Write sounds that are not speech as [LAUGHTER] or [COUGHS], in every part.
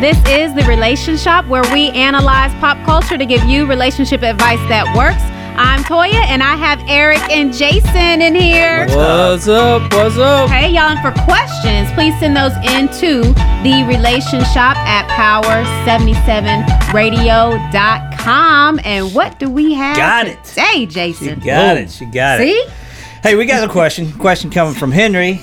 This is the Relation Shop where we analyze pop culture to give you relationship advice that works. I'm Toya and I have Eric and Jason in here. What's up? What's up? Hey, y'all, and for questions, please send those into the Relation Shop at power77radio.com. And what do we have Got it. She Jason? got it. She got it. See? Hey, we got a question. Question coming from Henry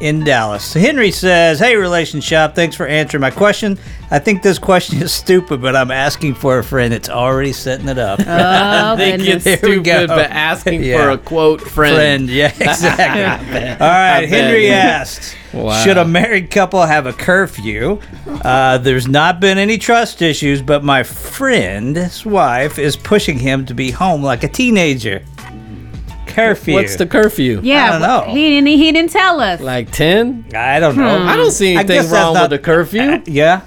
in Dallas. So Henry says, "Hey, relation shop, thanks for answering my question. I think this question is stupid, but I'm asking for a friend. It's already setting it up. [LAUGHS] Oh, I think it's we stupid, go. but asking Yeah. for a quote friend. friend, yeah, [LAUGHS] exactly. All right. Henry asks, Wow. should a married couple have a curfew? Uh, there's not been any trust issues, but my friend's wife is pushing him to be home like a teenager. Curfew. What's the curfew? Yeah, I don't know. He didn't. He didn't tell us. Like 10? I don't know. I don't see anything guess that's wrong not- with the curfew. Uh, yeah.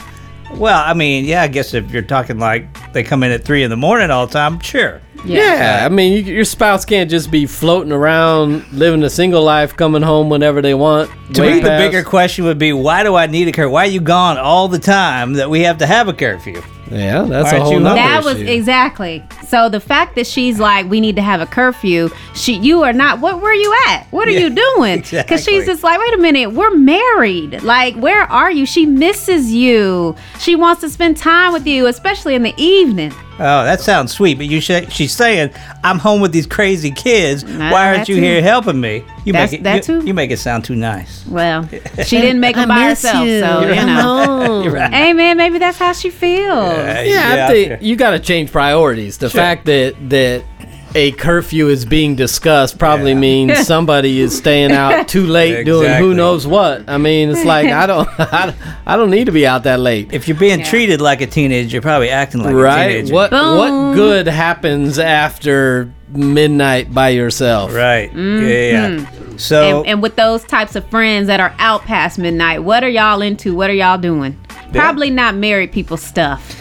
Well, I mean, yeah, I guess if you're talking like they come in at three in the morning all the time, sure. Yeah, I mean, you, your spouse can't just be floating around, living a single life, coming home whenever they want. To way me, the past- bigger question would be, why do I need a curfew? Why are you gone all the time that we have to have a curfew? Yeah, that's Aren't a whole you nother That was issue. exactly. So the fact that she's like, we need to have a curfew. She, you are not. What? were you at? What are Yeah, you [LAUGHS] doing? Because exactly. she's just like, wait a minute, we're married. Like, where are you? She misses you. She wants to spend time with you, especially in the evening. Oh, that sounds sweet, but you should, she's saying, I'm home with these crazy kids. Nah, Why aren't you too. here helping me? You That's- make it that you, too. you make it sound too nice. Well, [LAUGHS] she didn't make it by herself, so you know. [LAUGHS] You're right. Hey man, maybe that's how she feels. Uh, yeah, I think there. you got to change priorities. The fact that that a curfew is being discussed probably Yeah. means [LAUGHS] somebody is staying out [LAUGHS] too late doing who knows what. I mean, it's like I don't [LAUGHS] I, I don't need to be out that late. If you're being Yeah. treated like a teenager, you're probably acting like a right? teenager. What Boom. what good happens after midnight by yourself? Right. Yeah, yeah. So, Mm-hmm. And, and with those types of friends that are out past midnight, what are y'all into? What are y'all doing? Probably not married people stuff.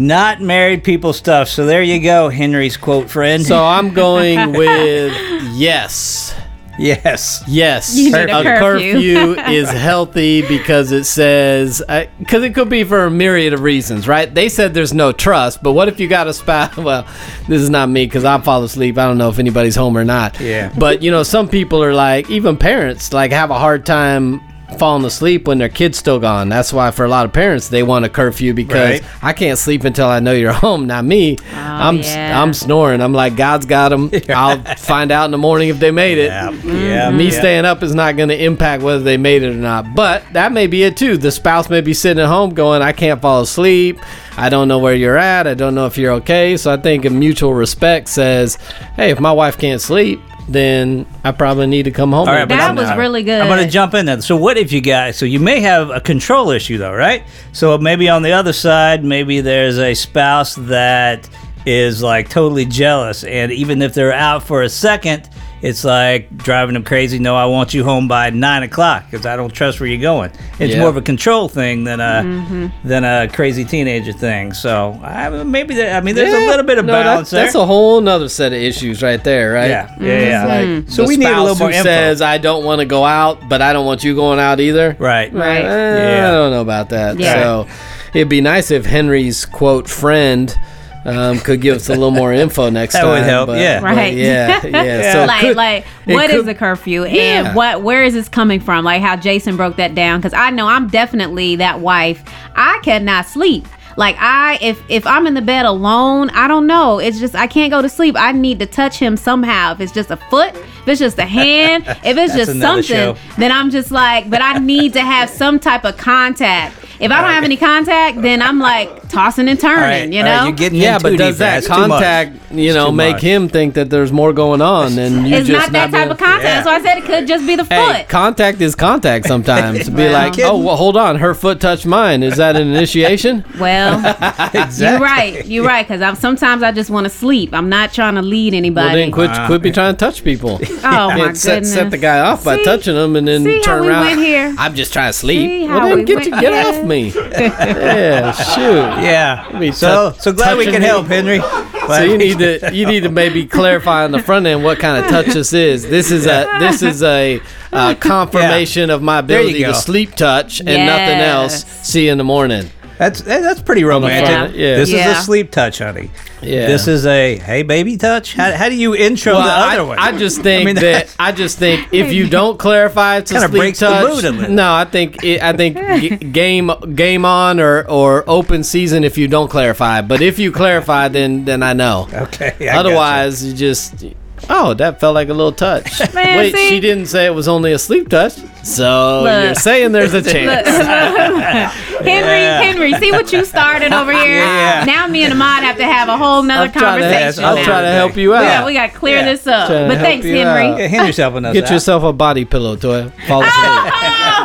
Not married people stuff. So there you go, Henry's quote friend. So I'm [LAUGHS] going with yes. yes. Yes, You need a curfew. [LAUGHS] is healthy because it says because it could be for a myriad of reasons, right? They said there's no trust, but what if you got a spouse? [LAUGHS] Well, this is not me because I fall asleep. I don't know if anybody's home or not. Yeah. But you know, some people are like, even parents like have a hard time falling asleep when their kid's still gone. That's why for a lot of parents they want a curfew because Right. I can't sleep until I know you're [LAUGHS] home. Not me. I'm Oh, yeah. I'm snoring. I'm like God's got them. [LAUGHS] I'll find out in the morning if they made it. Yeah. Mm-hmm. Yeah. Me yeah. staying up is not going to impact whether they made it or not. But that may be it too. The spouse may be sitting at home going, I can't fall asleep. I don't know where you're at. I don't know if you're okay. So I think a mutual respect says, hey, if my wife can't sleep, then I probably need to come home. All right, but That I'm- was really good. I'm going to jump in there. So, what if you guys? So, you may have a control issue, though, right? So, maybe on the other side, maybe there's a spouse that is like totally jealous, and even if they're out for a second, it's like driving them crazy. No, I want you home by nine o'clock because I don't trust where you're going. It's Yeah. more of a control thing than a Mm-hmm. than a crazy teenager thing. So, I, maybe there, I mean, there's a little bit of No, that- balance there. That's a whole nother set of issues right there, right? yeah, yeah, yeah. Mm-hmm. so we need a little spouse more who info. says I don't want to go out, but I don't want you going out either. right, Right. Eh, Yeah. I don't know about that. Yeah. So it'd be nice if Henry's quote friend um, could give us a little more info next That time. would help, but- yeah. but Right. Yeah. Yeah. [LAUGHS] So like could- like it what is could- a curfew Yeah. and what where is this coming from like how jason broke that down because i know i'm definitely that wife i cannot sleep like i if if i'm in the bed alone i don't know it's just i can't go to sleep i need to touch him somehow if it's just a foot if it's just a [LAUGHS] hand if it's just something show. then i'm just like but i need to have some type of contact if i don't have any contact then i'm like tossing and turning All right, you know right, you're getting Yeah, but does that That's too much. contact, you know, make much. him think that there's more going on and you it's just not that type of contact Yeah. so i said it could just be the Hey, foot contact is contact sometimes. To [LAUGHS] be Well. like, oh, well, hold on, her foot touched mine. Is that an initiation? [LAUGHS] Well, [LAUGHS] Exactly. you're right. You're right. Because I'm sometimes I just want to sleep. I'm not trying to lead anybody. Well, then quit, Wow. quit be trying to touch people. oh my And set, goodness. set the guy off by See? touching him and then See how turn we around. went here? I'm just trying to See sleep. how Well, then we get, went to, get here? off me. [LAUGHS] yeah, shoot. Yeah. So tou- so glad we can help, Henry. So you need to you need to maybe clarify on the front end what kind of touch this is. This is a this is a uh, [LAUGHS] confirmation of my ability to sleep touch and nothing else. See you in the morning. That's eh, that's pretty romantic. front, yeah. This is a sleep touch, honey. Yeah. This is a hey baby touch. How, how do you intro Well, the other I, one? I just think mean, that that's- I just think if you don't clarify it's a Kinda sleep breaks the touch. mood a. No, I think it, I think [LAUGHS] g- game game on or or open season if you don't clarify. But if you clarify, then then I know. Okay, I gotcha. Otherwise, you just oh that felt like a little touch. [LAUGHS] Man, Wait, see? she didn't say it was only a sleep touch. So Look. you're saying there's a [LAUGHS] chance. [LAUGHS] Henry, Yeah. Henry, see what you started over here. Yeah. Now me and Ahmad have to have a whole nother I'll try to, conversation. I'll now. try to help you out. got, we got to clear Yeah. this up. But thanks, Henry. Yeah, Henry's helping us Get out. yourself a body pillow, Toy. Fall asleep.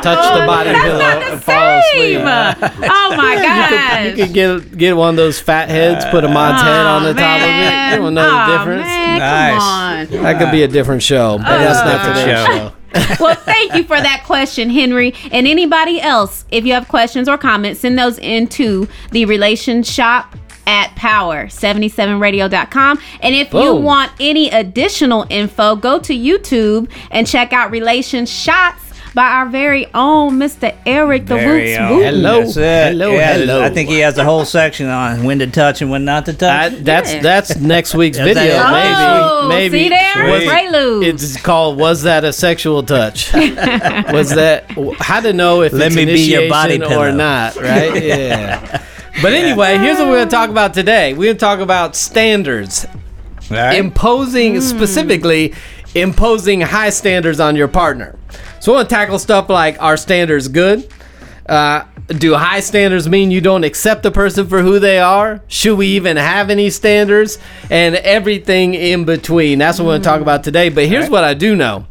Touch the oh, body That's pillow not the and fall asleep. same. Oh my god! [LAUGHS] You could get get one of those fat heads, put Ahmad's head on the top of it. You don't know the difference. Man, Nice. Come on. That could be a different show, but that's not Different today's show. show. [LAUGHS] well, thank you for that question, Henry. And anybody else, if you have questions or comments, send those into the relation shop at power77radio.com. And if you want any additional info, go to YouTube and check out Relation Shots by our very own Mr. Eric the Very Roots own. Wooten. Hello. That's it. Hello, Yeah, hello. I think he has a whole section on when to touch and when not to touch. I, that's Yeah. that's next week's [LAUGHS] Is that video. it? Oh, maybe maybe see there? Was- Prelude. It's called "Was that a sexual touch?" [LAUGHS] was that how to know if Let it's me be your initiation body or pillow. not? Right? [LAUGHS] Yeah. But anyway, here's what we're going to talk about today. We're going to talk about standards, All right? imposing hmm. specifically imposing high standards on your partner. So I want to tackle stuff like are standards good? Uh, do high standards mean you don't accept the person for who they are? Should we even have any standards? And everything in between. That's what we're going to talk about today. But here's what I do know.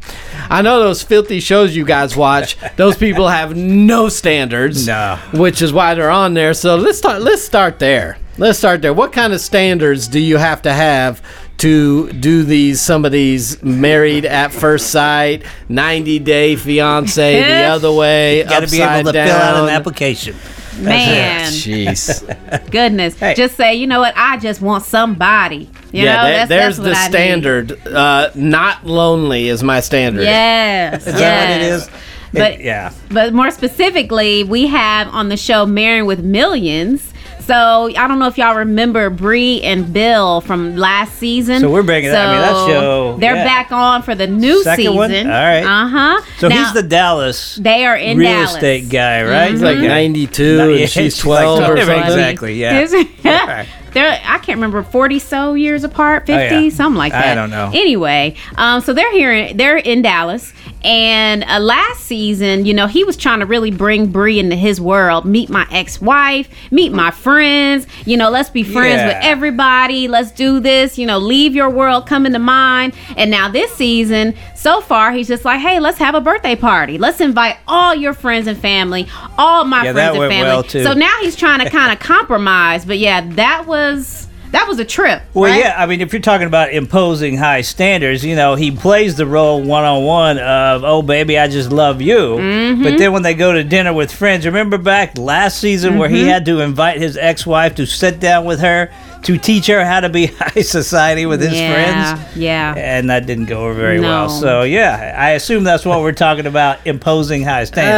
I know those filthy shows you guys watch. [LAUGHS] those people have no standards, No. which is why they're on there. So let's start. Let's start there. Let's start there. What kind of standards do you have to have to do these? Some of these married at first sight, ninety day fiance, the [LAUGHS] other way, Got to be able to down. fill out an application. Man, Jeez. [LAUGHS] goodness. Hey. Just say, you know what? I just want somebody. You yeah, know, that- that's, there's that's the I standard. Uh, not lonely is my standard. Yes. Is yes. that what it is? But It- yeah. But more specifically, we have on the show Marrying with Millions. So I don't know if y'all remember Bri and Bill from last season. So we're bringing that- I mean, that show- They're yeah. back on for the new Second season. one? All right. Uh huh. So he's the Dallas They are in real Dallas. Mm-hmm. estate guy, right? He's like Okay. 92 Yeah, and she's [LAUGHS] she's like 12 or something. Exactly, yeah. Is- [LAUGHS] [LAUGHS] they're I can't remember forty so years apart, fifty, Oh, yeah. something like that. I that. don't know. Anyway, um, so they're here, in, they're in Dallas, and uh, last season, you know, he was trying to really bring Bri into his world, meet my ex-wife, meet my friends, you know, let's be friends with everybody, let's do this, you know, leave your world, come into mine. And now this season, so far, he's just like, hey, let's have a birthday party, let's invite all your friends and family, all my Yeah, friends that and went family. well, too. So now he's trying to kind of [LAUGHS] compromise, but yeah, that was that was a trip. Well, right? yeah. I mean, if you're talking about imposing high standards, you know, he plays the role one on one of, oh, baby, I just love you. Mm-hmm. But then when they go to dinner with friends, remember back last season where Mm-hmm. he had to invite his ex wife to sit down with her to teach her how to be [LAUGHS] high society with his yeah, friends? Yeah. And that didn't go over very No. well. So, yeah, I assume that's what we're talking about imposing high standards.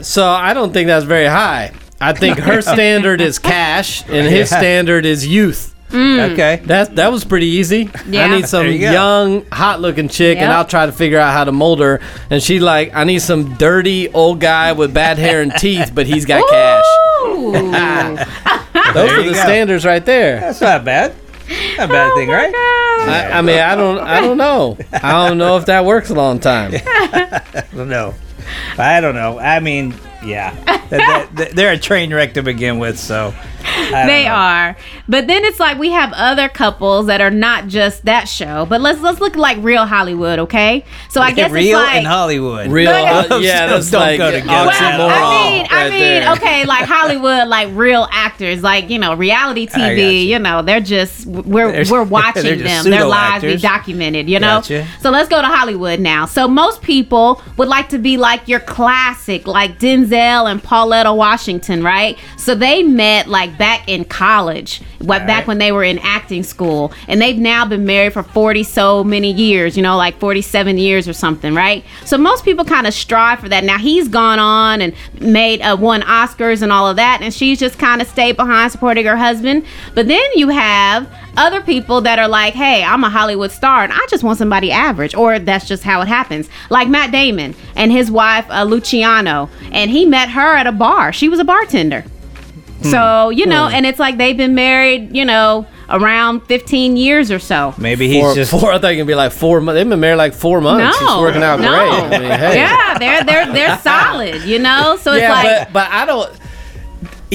Uh, so I don't think that's very high. I think her [LAUGHS] standard is cash and his Yeah. standard is youth. Okay. That that was pretty easy. Yeah. I need some you young, hot looking chick, and I'll try to figure out how to mold her. And she like, I need some dirty old guy with bad hair and teeth, but he's got cash. Those There are the go. standards right there. That's not bad. Not a bad Oh thing, right? I, I mean, I don't, I don't know. I don't know if that works a long time. [LAUGHS] I don't know. I don't know. I mean, yeah, They- they- they're a train wreck to begin with, so I don't they know. are. But then it's like we have other couples that are not just that show. But let's let's look like real Hollywood, okay? So I guess real it's like in Hollywood. Real, uh, yeah, [LAUGHS] that's don't like go together. Well, oxymoron I mean, I right mean, there. okay, like Hollywood, like real actors, like you know, reality [LAUGHS] TV. you. You know, they're just we're They're- we're [LAUGHS] watching they're just them. Their lives be documented. You know. Gotcha. So let's go to Hollywood now. So most people would like to be like your classic, like Denzel and Pauletta Washington, right? So they met like back in college, what back when they were in acting school, and they've now been married for forty so many years. You know, like forty seven years or something, right? So most people kind of strive for that. Now he's gone on and made uh, won Oscars and all of that, and she's just kind of stayed behind supporting her husband. But then you have other people that are like, hey, I'm a Hollywood star and I just want somebody average, or that's just how it happens. Like Matt Damon and his wife, uh, Luciana, and he met her at a bar. She was a bartender. Hmm. So, you know, hmm. and it's like they've been married, you know, around 15 years or so. Maybe he's Four, just four, I think it'd be like four months. They've been married like four months. No, It's working out no. great. I mean, hey. Yeah, they're they're they're solid, you know. So it's yeah, like, but but I don't.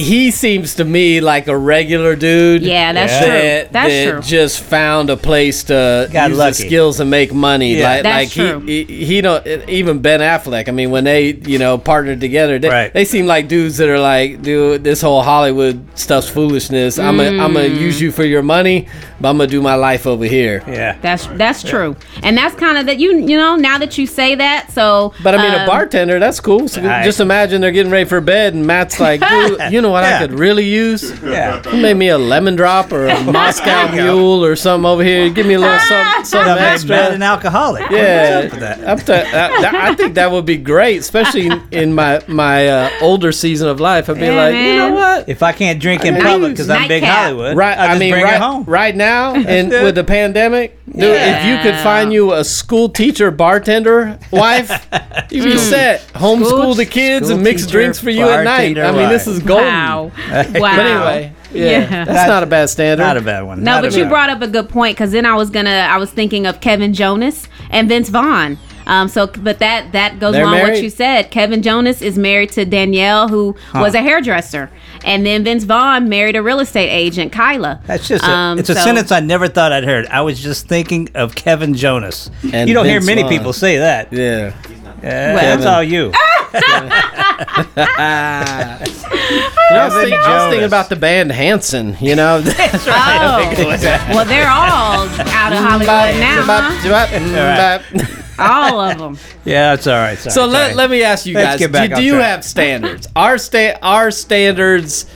He seems to me like a regular dude. yeah, that's Yeah. true. That, That's that true. just found a place to Got use lucky. his skills and make money. Yeah. like, That's like true. he, he, he don't even Ben Affleck. I mean, when they you know partnered together, they, Right. they seem like dudes that are like, dude, this whole Hollywood stuff's foolishness. I'm gonna I'm gonna Mm. use you for your money, but I'm gonna do my life over here. yeah. That's that's true, and that's kind of that you you know now that you say that. So, But I mean, a um, bartender, that's cool. So I- just imagine they're getting ready for bed, and Matt's like, [LAUGHS] dude, you know what Yeah. I could really use? Yeah. You made me a lemon drop or a [LAUGHS] Moscow There you go. Mule or something over here. Give me a little something, [LAUGHS] something That made Matt extra. an alcoholic. Yeah, What's up that? I'm t- that- that- I think that would be great, especially in, in my my uh, older season of life. I'd be Yeah, like, you know what? If I can't drink in public because I'm big Nightcap. Hollywood, Right, I, I just mean, bring right, it home. right now, [LAUGHS] and with the pandemic, dude, if you could find you a school teacher, bartender, wife, you'd be set. Homeschool School- the kids school and mix teacher, drinks for you at night. I mean, this is golden. Wow, wow. But anyway, yeah, Yeah. that's not a bad standard. Not a bad one. No, Not but you bad brought up a good point because then I was gonna, I was thinking of Kevin Jonas and Vince Vaughn. Um, so, but that that goes They're along what you said. Kevin Jonas is married to Danielle, who was a hairdresser, and then Vince Vaughn married a real estate agent, Kyla. That's just a, Um, it's a sentence I never thought I'd heard. I was just thinking of Kevin Jonas. And you don't hear many Vaughn. people say that. Yeah. Yeah, that's all you. I, was thinking, I was thinking about the band Hanson, you know. [LAUGHS] That's right. [LAUGHS] Oh, well, they're all out of Hollywood now, huh? Mm, [LAUGHS] all of them. Yeah, that's all right. Sorry, So let, sorry. let me ask you Let's guys: get back Do, on do you track. have standards? Are sta- are standards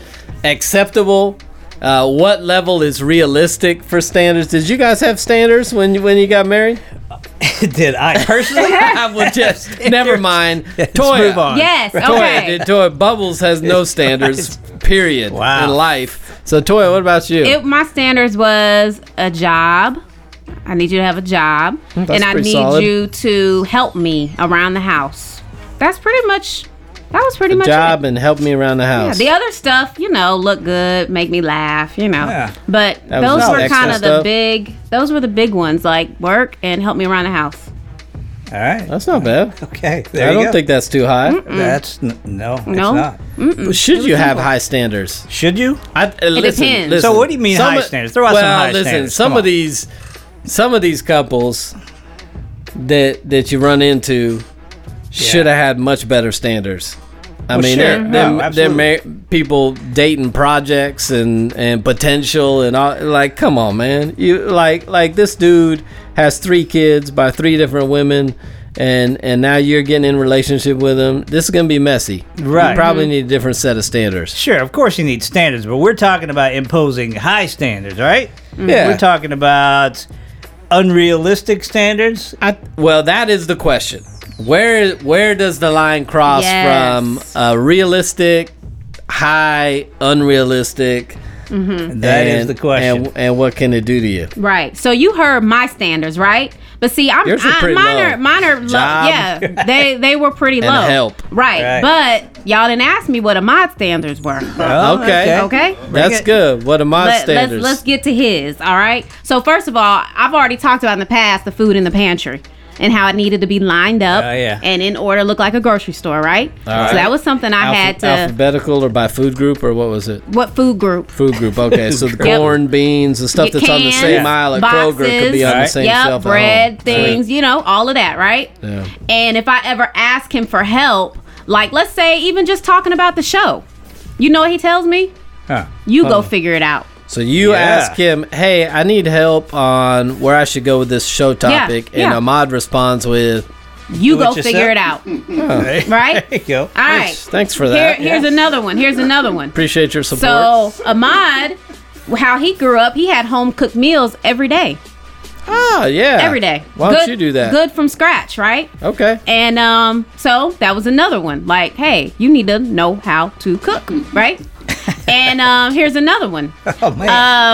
acceptable? Uh, what level is realistic for standards? Did you guys have standards when you, when you got married? [LAUGHS] Did I personally? I [LAUGHS] would just [LAUGHS] never mind. Let's Toya, move on. Yes. Toya, Okay. Toya, Bubbles has no standards. Period. Wow. In life. So Toya, what about you? It, my standards was a job. I need you to have a job, that's and I need solid. you to help me around the house. That's pretty much. That was pretty much Job it. and help me around the Yeah, house. the other stuff, you know, look good, make me laugh, you know. Yeah. But That those were kind of the stuff. big. Those were the big ones, like work and help me around the house. All right. That's not bad. Okay. There I you don't go. think that's too high. that's n- no. It's No. not. Should was you have simple. high standards? Should you? I, uh, listen, depends. listen. So what do you mean high of- standards? Throw out some well, high listen, standards. some Come of on. these, some of these couples that that you run into should have had much better standards. I Well, mean, sure. they're, No, they're, they're people dating projects and and potential and all. Like, come on, man. You like like this dude has three kids by three different women. And and now you're getting in relationship with him. This is gonna be messy. Right. You probably mm-hmm. need a different set of standards. Sure, of course you need standards, but we're talking about imposing high standards, right? Mm-hmm. Yeah. We're talking about unrealistic standards. I, well, that is the question. Where where does the line cross Yes. from uh, realistic, high, unrealistic? That is and- the question. And, and what can it do to you? Right. So you heard my standards, right? But see, I'm Yours were I, pretty mine low. are mine are low. Yeah, they they were pretty And low. help. Right. Right. But y'all didn't ask me what my standards were. [LAUGHS] Oh, okay. Okay. That's it. good. What are my Let, let's standards? let's get to his. All right. So first of all, I've already talked about in the past the food in the pantry and how it needed to be lined up Oh, yeah. and in order to look like a grocery store, right? right. So that was something I Alpha- had to. alphabetical or by food group or what was it? what food group? Food group. Okay, so the Yep. corn, beans, the stuff Your that's on the cans, same aisle at Kroger could be on the same yep, shelf. at bread, home. things, you know, all of that, right? Yeah. And if I ever ask him for help, like let's say even just talking about the show, you know what he tells me? Huh. You go figure it out. So you Yeah. ask him, "Hey, I need help on where I should go with this show topic," yeah. and Ahmad responds with, You Do it go figure it yourself. out. Right? [LAUGHS] There you go. All right. Thanks, thanks for Here, that. here's another one. Here's another one. Appreciate your support. So Ahmad, how he grew up, he had home cooked meals every day. ah, yeah. Every day. Why don't you do that? Good from scratch, right? Okay. And um, so that was another one. Like, hey, you need to know how to cook, right? And um, here's another one. [LAUGHS] Oh man.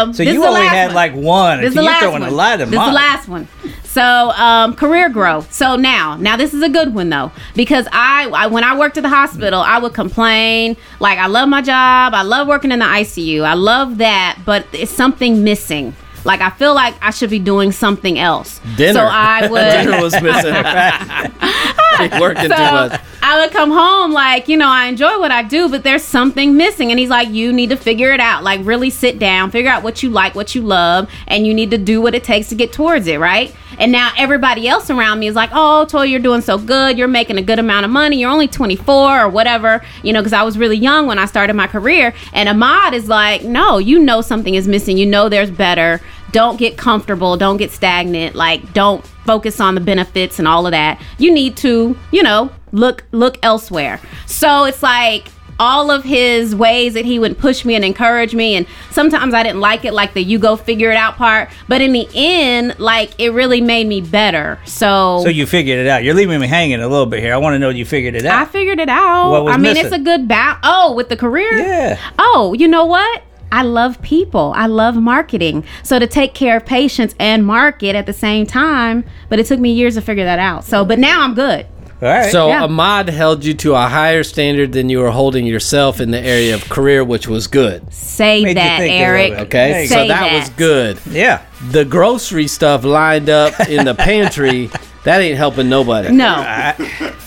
Um, so you only had one. like one. This is You're the last throwing one. a lot of this is the last one. So um, career growth. So now, now this is a good one though because I, I when I worked at the hospital, I would complain like I love my job, I love working in the ICU, I love that, but it's something missing. Like I feel like I should be doing something else. Dinner. So I [LAUGHS] would. Dinner was missing. [LAUGHS] Working too So much. I would come home like, you know, I enjoy what I do, but there's something missing. And he's like, you need to figure it out. Like, really sit down, figure out what you like, what you love, and you need to do what it takes to get towards it, right? And now everybody else around me is like, oh, Toy, you're doing so good. You're making a good amount of money. You're only 24 or whatever, you know, because I was really young when I started my career. And Ahmad is like, no, you know something is missing. You know there's better. Don't get comfortable. Don't get stagnant. Like, don't focus on the benefits and all of that. You need to, you know, look look elsewhere. So it's like all of his ways that he would push me and encourage me and sometimes I didn't like it like the you go figure it out part, but in the end like it really made me better. So So you figured it out. You're leaving me hanging a little bit here. I want to know you figured it out. I figured it out. What was I mean, missing? it's a good bout. Oh, with the career? Yeah. Oh, you know what? I love people. I love marketing. So to take care of patients and market at the same time, but it took me years to figure that out. So, but now I'm good. All right. So Yeah. Ahmad held you to a higher standard than you were holding yourself in the area of career, which was good. Say Made that, think a little Eric. Okay, There so go. that, was good. yeah. The grocery stuff lined up in the pantry, that ain't helping nobody. No.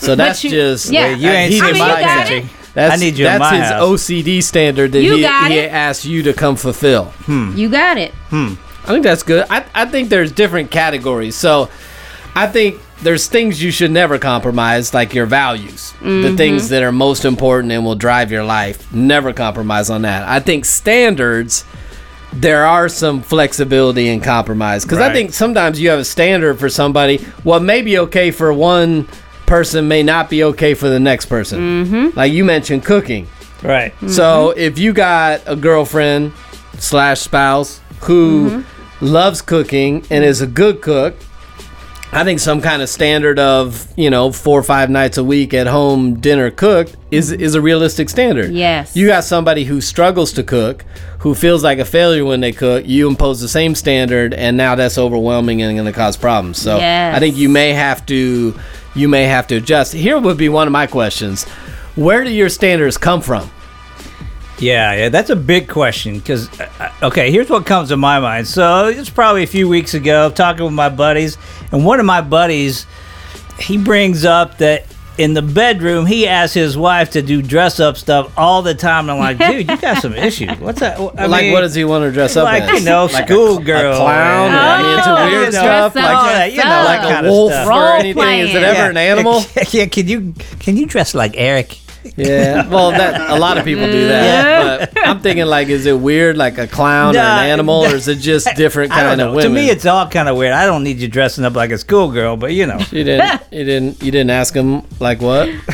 So that's you- just yeah. You ain't he I mean, my you got it. That's, I need you that's in my his house. OCD standard that You he, got he it. asked you to come fulfill. Hmm. You got it. Hmm. I think that's good. I, I think there's different categories. So I think there's things you should never compromise, like your values, the mm-hmm. things that are most important and will drive your life. Never compromise on that. I think standards, there are some flexibility and compromise. Because I Right. think sometimes you have a standard for somebody. What may be okay for one person may not be okay for the next person. Mm-hmm. Like you mentioned cooking. Right. So mm-hmm. if you got a girlfriend slash spouse who mm-hmm. loves cooking and is a good cook, I think some kind of standard of you know four or five nights a week at home dinner cooked is mm-hmm. is a realistic standard. Yes. You got somebody who struggles to cook, who feels like a failure when they cook. You impose the same standard, and now that's overwhelming and going to cause problems. So Yes. I think you may have to you may have to adjust. Here would be one of my questions: Where do your standards come from? Yeah, yeah, that's a big question because, uh, okay, here's what comes to my mind. So it's probably a few weeks ago, talking with my buddies, and one of my buddies, he brings up that in the bedroom, he asks his wife to do dress up stuff all the time. And I'm like, dude, you got some issues. What's that? I like, mean, what does he want to dress up like as? you know, Like schoolgirl, a clown? or- I mean, it's Oh, weird stuff. Like, all that, you know, like up. like kind a wolf stuff. or Role anything. Is it playing. ever an animal? [LAUGHS] yeah, can you can you dress like Eric? Yeah, well, that a lot of people do that. But I'm thinking, like, is it weird, like a clown or an animal, or is it just [LAUGHS] different I don't kind know. of women? To me, it's all kind of weird. I don't need you dressing up like a schoolgirl, but you know. you didn't, you didn't, you didn't ask him like what? [LAUGHS]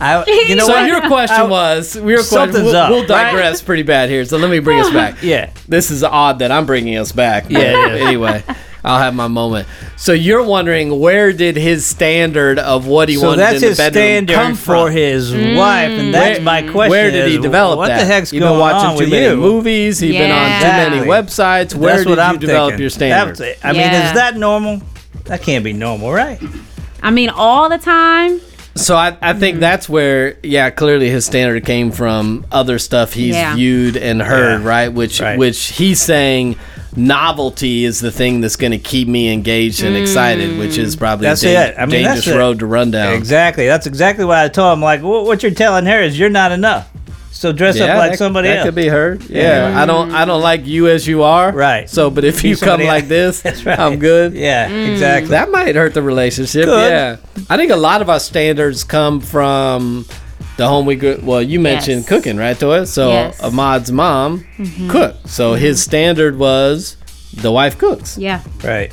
I, you [LAUGHS] know so what? your question I- was, your question. Something's We'll, up, we'll right? digress pretty bad here. So let me bring us back. Yeah. This is odd that I'm bringing us back. but Yeah, is. Anyway, I'll have my moment. So you're wondering where did his standard of what he So wanted that's in the his bedroom standard come for from? his wife, and that's Where- my question. Where did he is, develop what that? the heck's You've going been watching on too with many you? movies. He's been on too many websites. Where That's did what you I'm develop thinking. your standard? That's- I mean, Yeah. is that normal? That can't be normal, right? I mean, all the time. So I, I think Mm-hmm. that's where, yeah, clearly his standard came from other stuff he's Yeah. viewed and heard, Yeah. right? Which Right. which he's saying novelty is the thing that's going to keep me engaged and excited, which is mm. probably That's a dan- it. I mean, dangerous that's it. road to run down. Exactly. That's exactly what I told him. Like, wh- what you're telling her is you're not enough. So dress Yeah, up like that, somebody that else. could be heard. Yeah, I don't I don't mm-hmm. like you as you are. Right. So, but if you come somebody like this, [LAUGHS] right. I'm good. Yeah, mm. exactly. That might hurt the relationship. Could. Yeah, I think a lot of our standards come from the home we grew. Well, you mentioned Yes. cooking, right, Toya? So Yes. Mm-hmm. Ahmad's mom cooked. So his standard was the wife cooks. Yeah. right.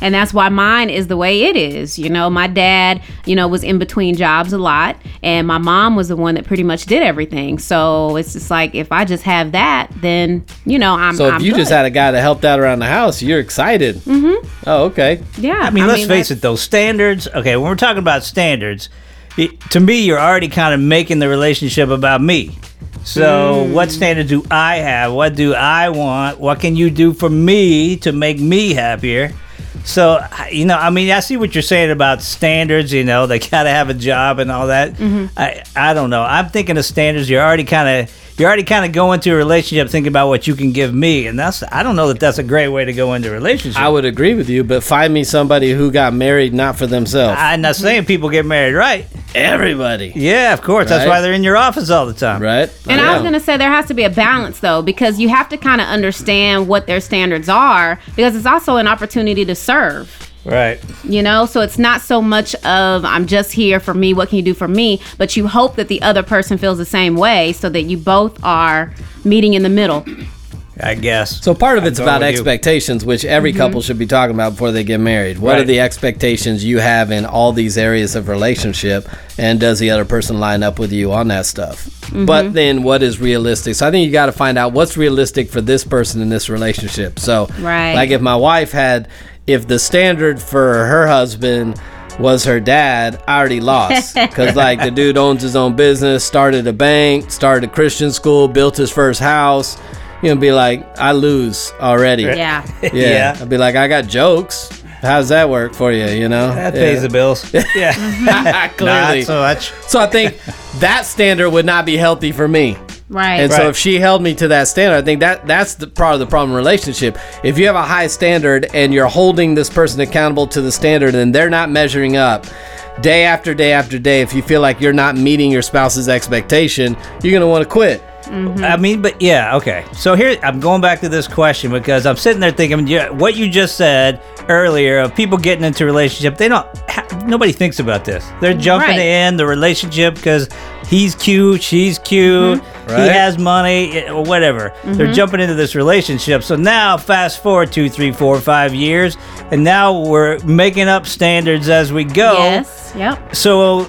And that's why mine is the way it is. You know, my dad, you know, was in between jobs a lot, and my mom was the one that pretty much did everything. So it's just like if I just have that, then you know I'm. So if I'm you just had a guy that helped out around the house, you're excited. Mm-hmm. Oh, okay. yeah. I mean, let's face it, those standards. Okay, when we're talking about standards, it, to me, you're already kind of making the relationship about me. So, Hmm. what standards do I have? What do I want? What can you do for me to make me happier? So, you know, I mean, I see what you're saying about standards. You know, they [LAUGHS] gotta have a job and all that. Mm-hmm. I, I don't know. I'm thinking of standards. You're already kind of, you're already kind of going into a relationship thinking about what you can give me, and that's. I don't know that that's a great way to go into a relationship. I would agree with you, but find me somebody who got married not for themselves. I'm not saying people get married right. Everybody. Yeah, of course. That's Right. why they're in your office all the time. Right? And I was gonna say there has to be a balance though, because you have to kind of understand what their standards are, because it's also an opportunity to serve. Right. You know, so it's not so much of I'm just here for me. What can you do for me? But you hope that the other person feels the same way, so that you both are meeting in the middle. I guess. So part of it's about going with you. expectations, which every mm-hmm. couple should be talking about before they get married. What are the expectations you have in all these areas of relationship, and does the other person line up with you on that stuff? But mm-hmm. then, what is realistic? So I think you got to find out what's realistic for this person in this relationship. So, Right. like if my wife had, if the standard for her husband was her dad, I already lost [LAUGHS] because like the dude owns his own business, started a bank, started a Christian school, built his first house. You know, be like, I lose already. Yeah. Yeah. [LAUGHS] Yeah. I'd be like, I got jokes. How's that work for you? You know, That pays the bills. [LAUGHS] Yeah. Mm-hmm. Clearly. Not so much. so I think that standard would not be healthy for me. Right. And so if she held me to that standard, I think that that's the part of the problem relationship. If you have a high standard and you're holding this person accountable to the standard and they're not measuring up day after day after day, if you feel like you're not meeting your spouse's expectation, you're going to want to quit. Mm-hmm. I mean, but yeah, okay. So here, I'm going back to this question because I'm sitting there thinking, yeah, what you just said earlier of people getting into relationship, they don't, ha- nobody thinks about this. They're jumping Right. in the relationship because he's cute, she's cute, mm-hmm. he Right. has money, or whatever. They're mm-hmm. jumping into this relationship. So now, fast forward two, three, four, five years, and now we're making up standards as we go. yes. Yep. So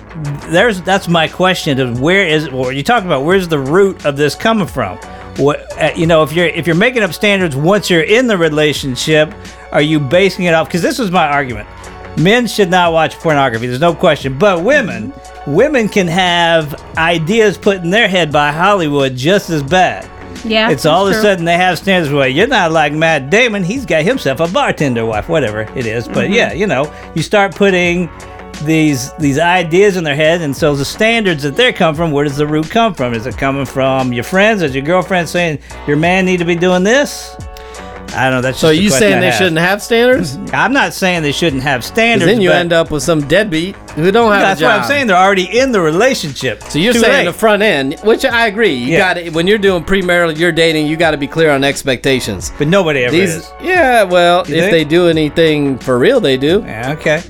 there's that's my question of where is what you talking about? Where's the root of this coming from? What uh, you know, if you're if you're making up standards once you're in the relationship, are you basing it off? Because this was my argument. Men should not watch pornography. There's no question. But women, mm-hmm. Women can have ideas put in their head by Hollywood just as bad. Yeah. It's all of a sudden they have standards where you're not like Matt Damon. He's got himself a bartender wife, whatever it is. But Mm-hmm. yeah, you know, you start putting these these ideas in their head, and so the standards that they come from, where does the root come from? Is it coming from your friends? Is your girlfriend saying your man need to be doing this? I don't know. That's So you saying they shouldn't have standards? I'm not saying they shouldn't have standards. then you end up with some deadbeat who don't have That's a job. what I'm saying. They're already in the relationship. So you're Too saying late. the front end, which I agree. You Yeah. got to when you're doing premarital, you're dating. You got to be clear on expectations. but nobody ever These, is. yeah, well, You if think? they do anything for real, they do. Yeah, okay.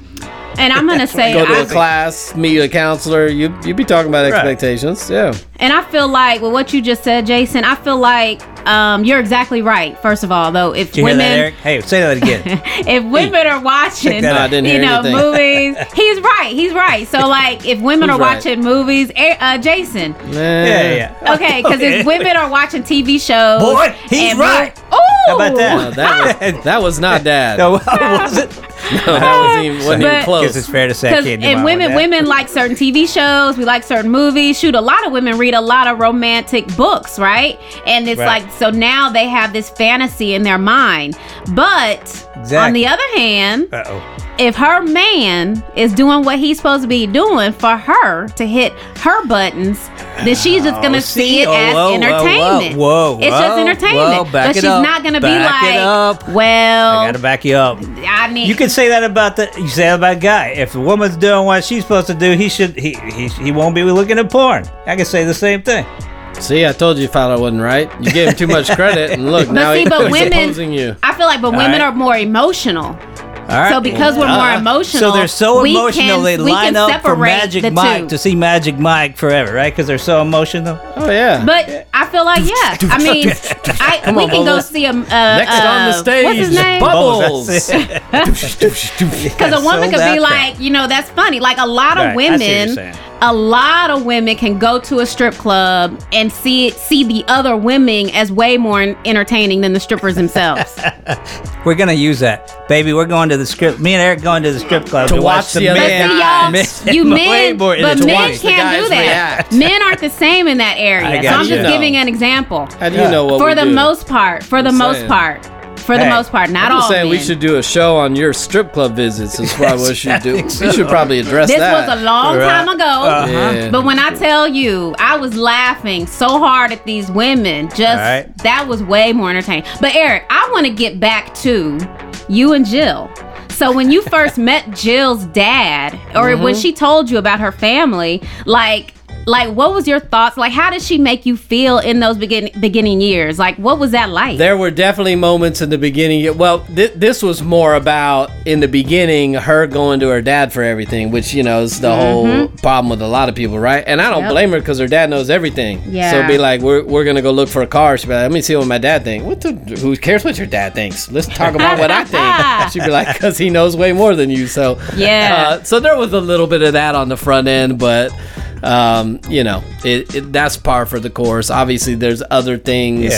And I'm gonna [LAUGHS] say, Go to I, a class, meet a counselor. You you be talking about Right. expectations. Yeah. and I feel like with what you just said, Jason, I feel like um, you're exactly right. First of all, though, if Did you hear women, that, Eric? Hey, say that again. [LAUGHS] if women are watching, No, I didn't you know, anything. movies, [LAUGHS] he's right. He's right. So like, if women Who's are right? watching movies, eh, uh, Jason. yeah, yeah. Okay, because if women are watching TV shows, Boy, he's and right. Oh, How about that? No, that was that was not dad. No, was it? No, [LAUGHS] that wasn't even, wasn't even But- close. Guess it's fair to say I Because can't do and women, that. women like certain TV shows. We like certain movies. Shoot, a lot of women read a lot of romantic books, right? And it's Right. like so now they have this fantasy in their mind. But on the other hand, Uh-oh. If her man is doing what he's supposed to be doing for her to hit her buttons, then she's just gonna Oh, see, see? it Oh, as whoa, whoa, entertainment. whoa, whoa, it's just entertainment. whoa, back but it she's up, not gonna be back it like, up. well, I gotta back you up. I need. You can say that about the. You say that about a guy. If a woman's doing what she's supposed to do, he should. He he, he won't be looking at porn. I can say the same thing. See, I told you Fowler wasn't right. You gave him too much credit, and look But now see, he- but [LAUGHS] he's women, opposing you. I feel like, but women right. are more emotional. Right. So because we're more emotional, So they're so we emotional can, they line up for separate Magic Mike two. to see Magic Mike forever, right? Because they're so emotional. Oh yeah. But I feel like yeah. [LAUGHS] I mean, I, we on, can go Bubbles. see a uh, Next uh, on the stage, What's his name? Bubbles. Because [LAUGHS] a woman Sold could be like, you know, that's funny. Like a lot of Right, I see what you're women, saying. A lot of women can go to a strip club and see it, see the other women as way more entertaining than the strippers themselves. [LAUGHS] We're gonna use that, baby. We're going to the strip. Me and Eric going to the strip club To to, watch the the other men. see, y'all, [LAUGHS] Men- you men, but entertaining. men watch can't do that. react. Men aren't the same in that area. So I'm you. just giving an example. How do you know what For we the do? most part, for the I'm most saying. part, for the Hey, most part, not I'm all just saying we men. should do a show on your strip club visits. Is probably what we should do. I [LAUGHS] think We should probably address that. This that. was a long Right. time ago. Uh-huh. Yeah. But when I tell you, I was laughing so hard at these women. Just right. that was way more entertaining. But Eric, I want to get back to you and Jill. So when you first [LAUGHS] met Jill's dad, or when Mm-hmm. she told you about her family, like like what was your thoughts? Like how did she make you feel in those begin- beginning years? Like what was that like? There were definitely moments in the beginning. Well, th- this was more about in the beginning her going to her dad for everything, which you know is the whole problem with a lot of people, right? And I don't Mm-hmm. Yep. blame her because her dad knows everything. Yeah. So it'd be like, we're, we're gonna go look for a car. She'd be like, let me see what my dad thinks. What the? Who cares what your dad thinks? Let's talk about what I think. [LAUGHS] She'd be like, because he knows way more than you. So Yeah. Uh, so there was a little bit of that on the front end, but. Um, you know, it, it that's par for the course. Obviously, there's other things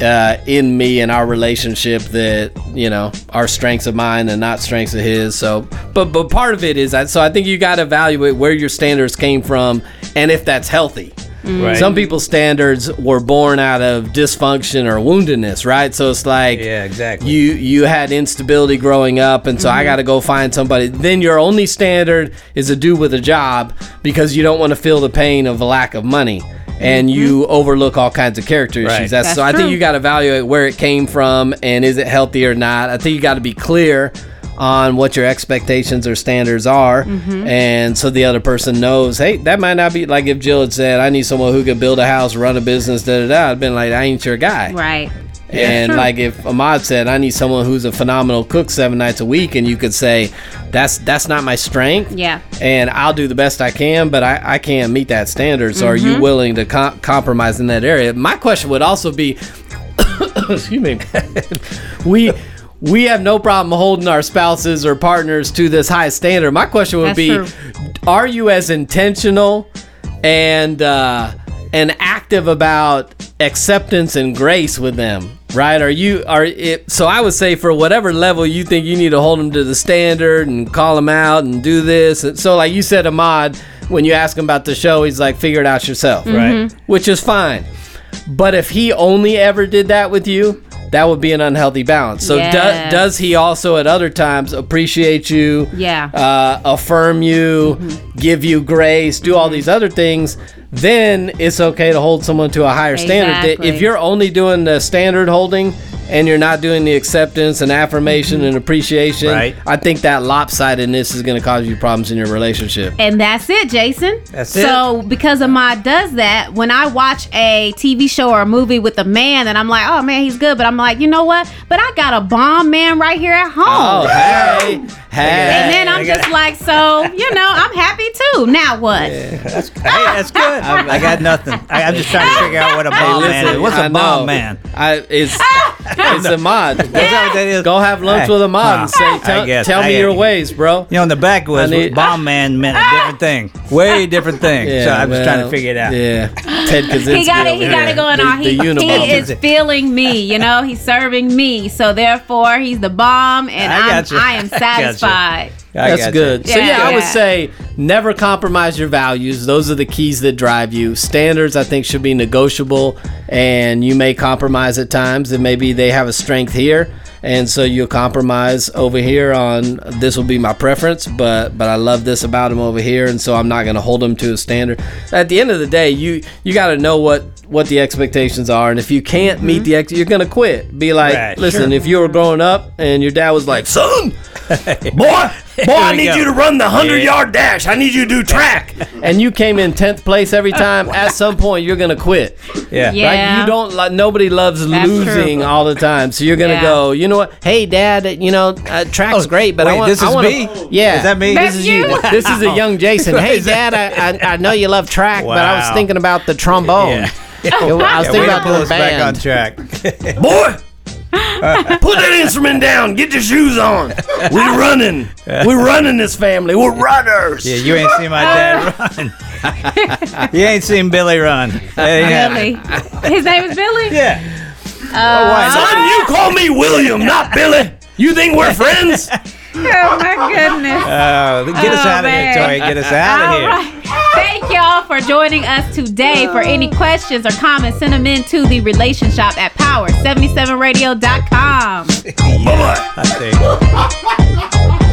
uh, in me and our relationship that you know are strengths of mine and not strengths of his. So, but but part of it is that. So I think you got to evaluate where your standards came from and if that's healthy. Mm. Right. Some people's standards were born out of dysfunction or woundedness, right? So it's like Yeah, exactly. you you had instability growing up, and so I mm-hmm. got to go find somebody. Then your only standard is a dude with a job because you don't want to feel the pain of a lack of money, and mm-hmm. you overlook all kinds of character Right. issues. That's, That's so I think you got to evaluate where it came from and is it healthy or not. I think you got to be clear on what your expectations or standards are and so the other person knows hey that might not be like if jill had said i need someone who can build a house run a business da da da i'd been like i ain't your guy right. and like if Ahmad said, I need someone who's a phenomenal cook seven nights a week, and you could say, that's that's not my strength. Yeah. And I'll do the best I can, but I, I can't meet that standard. So are Mm-hmm. you willing to com- compromise in that area? My question would also be, [COUGHS] excuse me, [COUGHS] we. We have no problem holding our spouses or partners to this high standard. My question would That's be: true. Are you as intentional and uh, and active about acceptance and grace with them right are you are it so i would say for whatever level you think you need to hold them to the standard and call them out and do this and so like you said ahmad when you ask him about the show he's like figure it out yourself Right. which is fine but if he only ever did that with you that would be an unhealthy balance so do- does he also at other times appreciate you Yeah. uh, affirm you, give you grace, do all these other things, then it's okay to hold someone to a higher standard. If you're only doing the standard holding and you're not doing the acceptance and affirmation mm-hmm. and appreciation, Right. I think that lopsidedness is going to cause you problems in your relationship. And that's it, Jason. That's it. so, because Ahmad does that, when I watch a TV show or a movie with a man, and I'm like, oh man, he's good, but I'm like, you know what? But I got a bomb man right here at home. Oh, oh hey, hey. And then I'm just like, so, you know, I'm happy too. Now what? That's, hey, that's good. I, [LAUGHS] I got nothing. I, I'm just trying to figure out what a bomb man is. What's I a know. bomb man? I, it's [LAUGHS] [LAUGHS] it's Ahmad. [LAUGHS] Is that what that is? Go have lunch Hey, with Ahmad huh, and say, tell, guess. tell me your ways, bro. You know, in the back was I need- bomb man meant a [LAUGHS] different thing, way different thing. so I'm just trying to figure it out. Yeah, Ted Kaczynski. He got it. over He got it going The- on. He, the he is feeling me. You know, he's serving me. So therefore, he's the bomb, and I I'm, gotcha. I am I gotcha. satisfied. I That's gotcha. good. So yeah, I would say never compromise your values. Those are the keys that drive you. Standards, I think, should be negotiable, and you may compromise at times. And maybe they have a strength here, and so you'll compromise over here on this will be my preference, but but I love this about him over here, and so I'm not going to hold him to a standard. At the end of the day, you you got to know what what the expectations are, and if you can't meet mm-hmm. the ex, you're going to quit. Be like, Right, listen, sure. if you were growing up and your dad was like, son. [LAUGHS] Boy, [LAUGHS] Boy, I need go. you to run the 100 Yeah. yard dash. I need you to do track. [LAUGHS] and you came in 10th place every [LAUGHS] time. At some point, you're going to quit. Yeah. Yeah. Right? You don't like nobody loves That's losing true. all the time. So you're gonna Yeah. go. You know what? Hey, Dad. You know uh, track's Oh, great, but I wait, want. this I is wanna, me? Yeah, Is that me? That's This is you. you? This is a young Jason. Hey, Dad. I, I I know you love track, but I was thinking about the trombone. Yeah. I was Yeah, thinking way to about pull doing us back on track. Boy, put that instrument down. Get your shoes on. We're running. We're running this family. We're runners. Yeah, you ain't seen my dad uh, run. [LAUGHS] you ain't seen Billy run. Billy. His name is Billy. Yeah. Uh, Son, you call me William, not Billy. You think we're friends? [LAUGHS] Oh my [LAUGHS] goodness. Uh, get us Oh, out of here, Tori. Get us out of here. right. Thank y'all for joining us today. For any questions or comments, send them in to the relation shop at power77radio.com. Bye bye. I think. [LAUGHS]